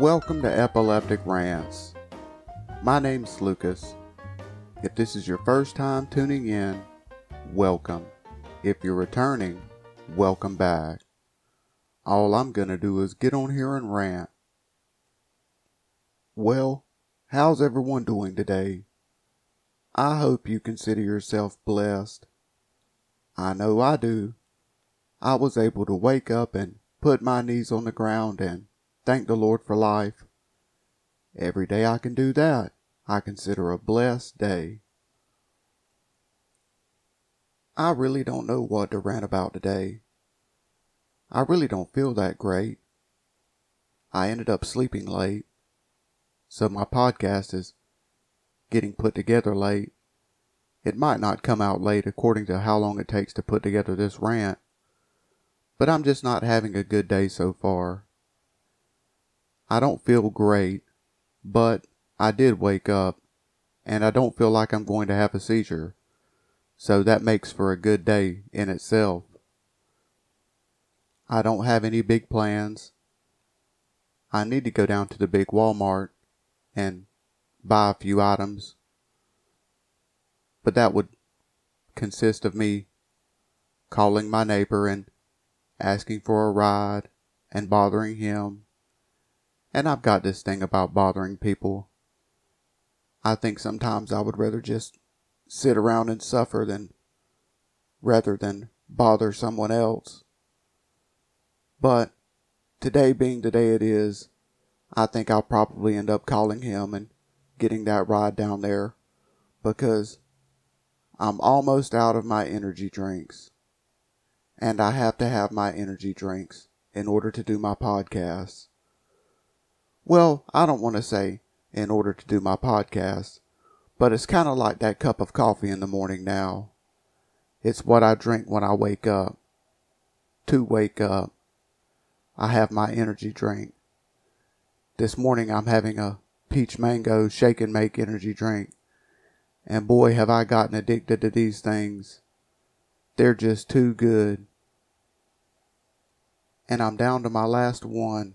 Welcome to Epileptic Rants. My name's Lucas. If this is your first time tuning in, welcome. If you're returning, welcome back. All I'm gonna do is get on here and rant. Well, how's everyone doing today? I hope you consider yourself blessed. I know I do. I was able to wake up and put my knees on the ground and thank the Lord for life. Every day I can do that, I consider a blessed day. I really don't know what to rant about today. I really don't feel that great. I ended up sleeping late, so my podcast is getting put together late. It might not come out late according to how long it takes to put together this rant, but I'm just not having a good day so far. I don't feel great, but I did wake up, and I don't feel like I'm going to have a seizure, so that makes for a good day in itself. I don't have any big plans. I need to go down to the big Walmart and buy a few items, but that would consist of me calling my neighbor and asking for a ride and bothering him and I've got this thing about bothering people. I think sometimes I would rather just sit around and suffer than rather than bother someone else. But today being the day it is, I think I'll probably end up calling him and getting that ride down there because I'm almost out of my energy drinks. And I have to have my energy drinks in order to do my podcasts. Well, I don't want to say in order to do my podcast, but it's kind of like that cup of coffee in the morning now. It's what I drink when I wake up. To wake up, I have my energy drink. This morning I'm having a peach mango shake and make energy drink. And boy, have I gotten addicted to these things. They're just too good. And I'm down to my last one.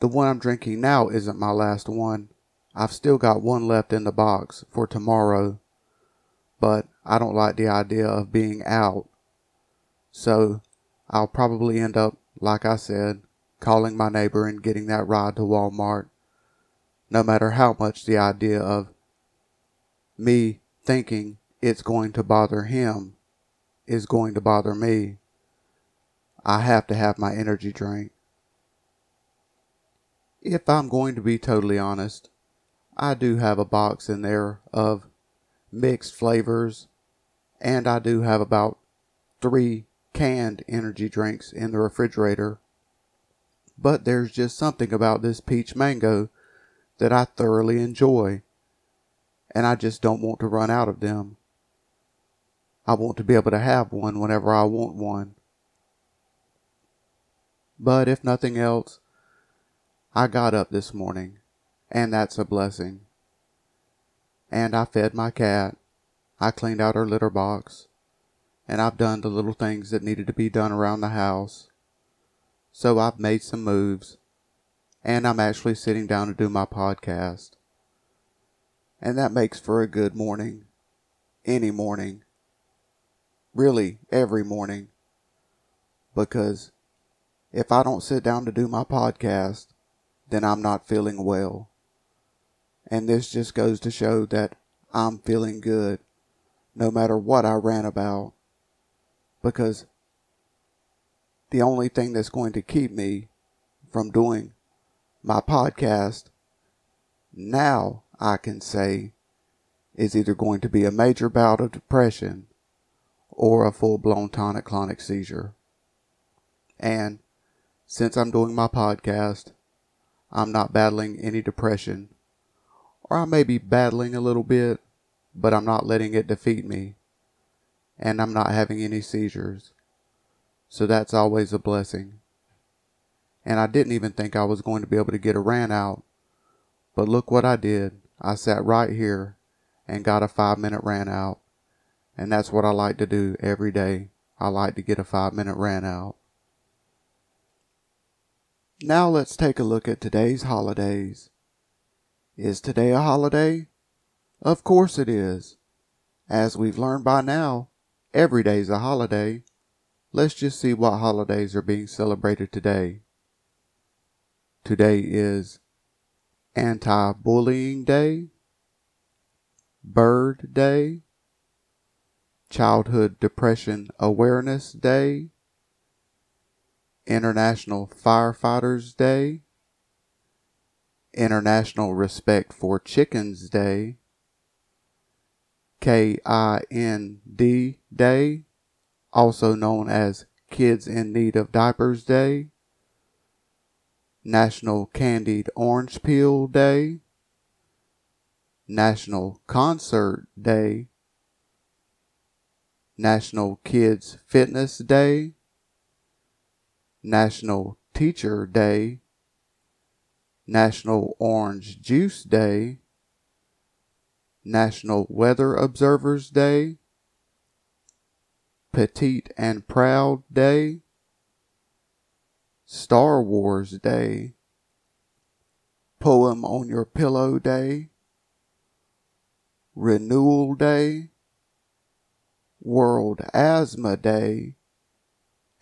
The one I'm drinking now isn't my last one. I've still got one left in the box for tomorrow, but I don't like the idea of being out. So I'll probably end up, like I said, calling my neighbor and getting that ride to Walmart, no matter how much the idea of me thinking it's going to bother him is going to bother me. I have to have my energy drink. If I'm going to be totally honest, I do have a box in there of mixed flavors, and I do have about three canned energy drinks in the refrigerator. But there's just something about this peach mango that I thoroughly enjoy, and I just don't want to run out of them. I want to be able to have one whenever I want one. But if nothing else, I got up this morning, and that's a blessing. And I fed my cat. I cleaned out her litter box. And I've done the little things that needed to be done around the house. So I've made some moves. And I'm actually sitting down to do my podcast. And that makes for a good morning. Any morning. Really, every morning. Because if I don't sit down to do my podcast, then I'm not feeling well. And this just goes to show that I'm feeling good no matter what I ran about. Because the only thing that's going to keep me from doing my podcast now, I can say, is either going to be a major bout of depression or a full blown tonic clonic seizure. And since I'm doing my podcast, I'm not battling any depression. Or I may be battling a little bit, but I'm not letting it defeat me. And I'm not having any seizures. So that's always a blessing. And I didn't even think I was going to be able to get a rant out. But look what I did. I sat right here and got a five minute rant out. And that's what I like to do every day. I like to get a five minute rant out. Now let's take a look at today's holidays. Is today a holiday? Of course it is. As we've learned by now, every day's a holiday. Let's just see what holidays are being celebrated today. Today is Anti Bullying Day, Bird Day, Childhood Depression Awareness Day, International Firefighters Day, International Respect for Chickens Day, KIND Day, also known as Kids in Need of Diapers Day, National Candied Orange Peel Day, National Concert Day, National Kids Fitness Day, National Teacher Day, National Orange Juice Day, National Weather Observers Day, Petite and Proud Day, Star Wars Day, Poem on Your Pillow Day, Renewal Day, World Asthma Day,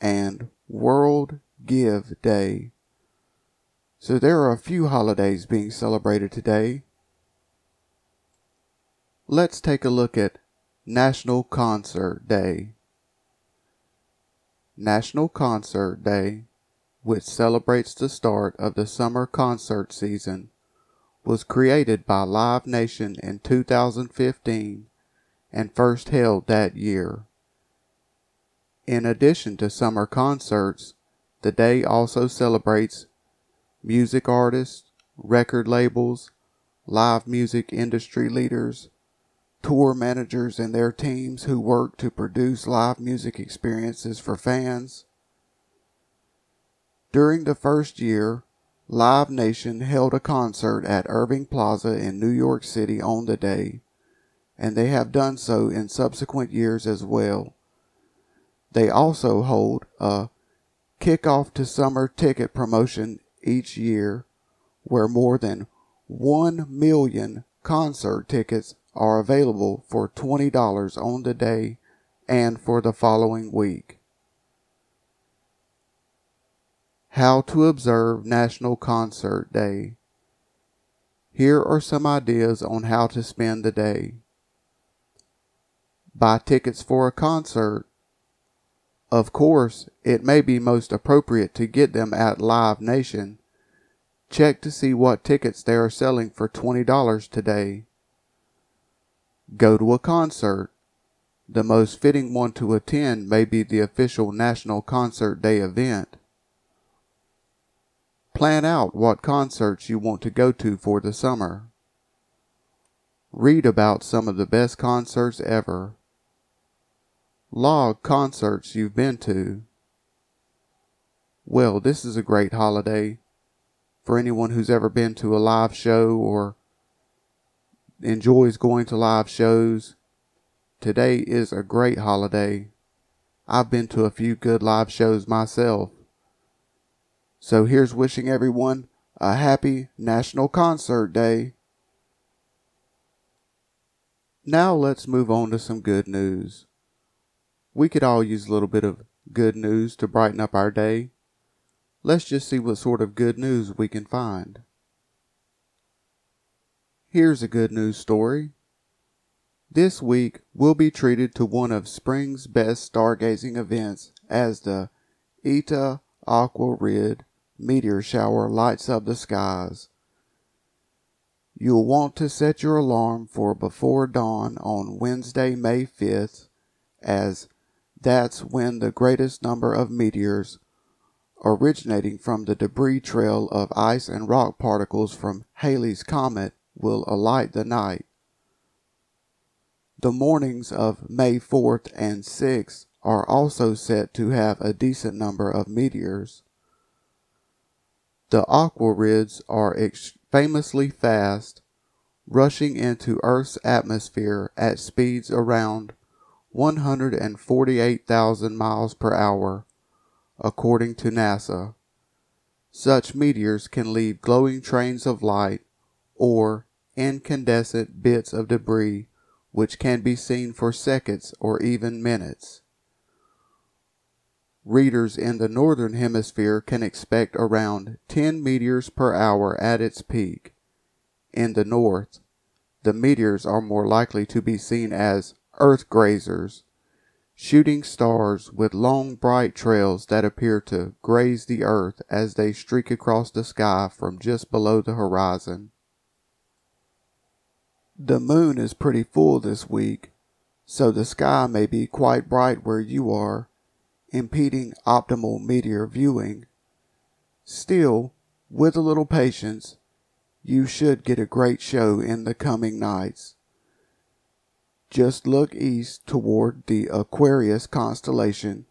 and World Give Day. So there are a few holidays being celebrated today. Let's take a look at National Concert Day. National Concert Day, which celebrates the start of the summer concert season, was created by Live Nation in 2015 and first held that year. In addition to summer concerts, the day also celebrates music artists, record labels, live music industry leaders, tour managers and their teams who work to produce live music experiences for fans. During the first year, Live Nation held a concert at Irving Plaza in New York City on the day, and they have done so in subsequent years as well. They also hold a kickoff to summer ticket promotion each year where more than 1 million concert tickets are available for $20 on the day and for the following week. How to observe National Concert Day. Here are some ideas on how to spend the day. Buy tickets for a concert. Of course, it may be most appropriate to get them at Live Nation. Check to see what tickets they are selling for $20 today. Go to a concert. The most fitting one to attend may be the official National Concert Day event. Plan out what concerts you want to go to for the summer. Read about some of the best concerts ever. Log concerts you've been to. Well, this is a great holiday for anyone who's ever been to a live show or enjoys going to live shows, today is a great holiday. I've been to a few good live shows myself. So here's wishing everyone a happy National Concert Day. Now let's move on to some good news. We could all use a little bit of good news to brighten up our day. Let's just see what sort of good news we can find. Here's a good news story. This week, we'll be treated to one of spring's best stargazing events as the Eta Aquarid meteor shower lights up the skies. You'll want to set your alarm for before dawn on Wednesday, May 5th, as that's when the greatest number of meteors originating from the debris trail of ice and rock particles from Halley's Comet will alight the night. The mornings of May 4th and 6th are also set to have a decent number of meteors. The aquarids are famously fast, rushing into Earth's atmosphere at speeds around 148,000 miles per hour, according to NASA. Such meteors can leave glowing trains of light or incandescent bits of debris which can be seen for seconds or even minutes. Readers in the northern hemisphere can expect around 10 meteors per hour at its peak. In the north, the meteors are more likely to be seen as earth grazers, shooting stars with long bright trails that appear to graze the earth as they streak across the sky from just below the horizon. The moon is pretty full this week, so the sky may be quite bright where you are, impeding optimal meteor viewing. Still, with a little patience, you should get a great show in the coming nights. Just look east toward the Aquarius constellation,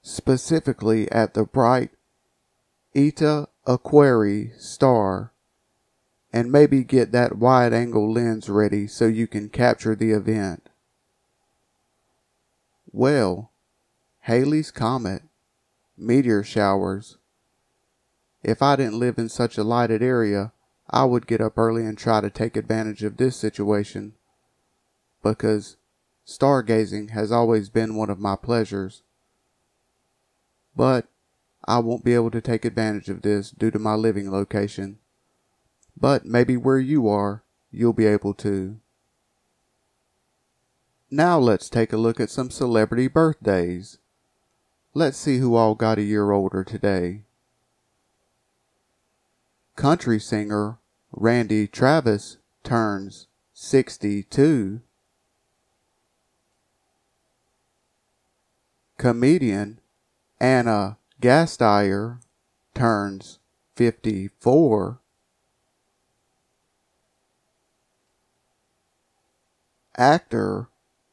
specifically at the bright Eta Aquarii star, and maybe get that wide angle lens ready so you can capture the event. Well, Halley's Comet, meteor showers. If I didn't live in such a lighted area, I would get up early and try to take advantage of this situation because stargazing has always been one of my pleasures. But I won't be able to take advantage of this due to my living location. But maybe where you are, you'll be able to. Now let's take a look at some celebrity birthdays. Let's see who all got a year older today. Country singer Randy Travis turns 62. Comedian Anna Gasteyer turns 54. Actor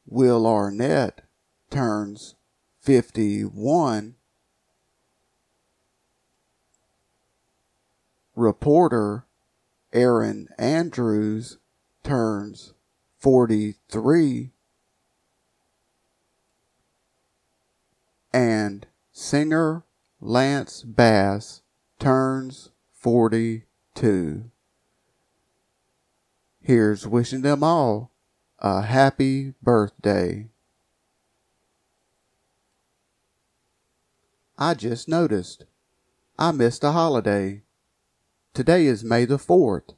Will Arnett turns 51. Reporter Erin Andrews turns 43. And singer Lance Bass turns 42. Here's wishing them all a happy birthday. I just noticed. I missed a holiday. Today is May the 4th.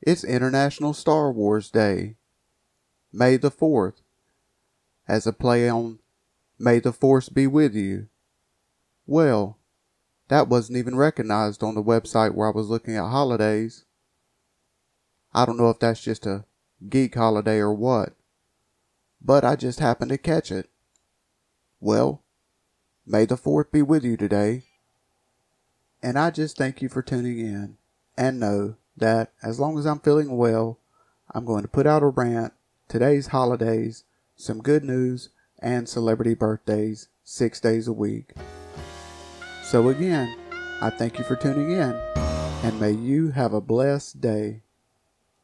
It's International Star Wars Day. May the 4th. As a play on May the Force be with you. Well, that wasn't even recognized on the website where I was looking at holidays. I don't know if that's just a geek holiday or what, but I just happened to catch it. Well, May the 4th be with you today. And I just thank you for tuning in and know that as long as I'm feeling well, I'm going to put out a rant, today's holidays, some good news, and celebrity birthdays six days a week. So again, I thank you for tuning in and may you have a blessed day.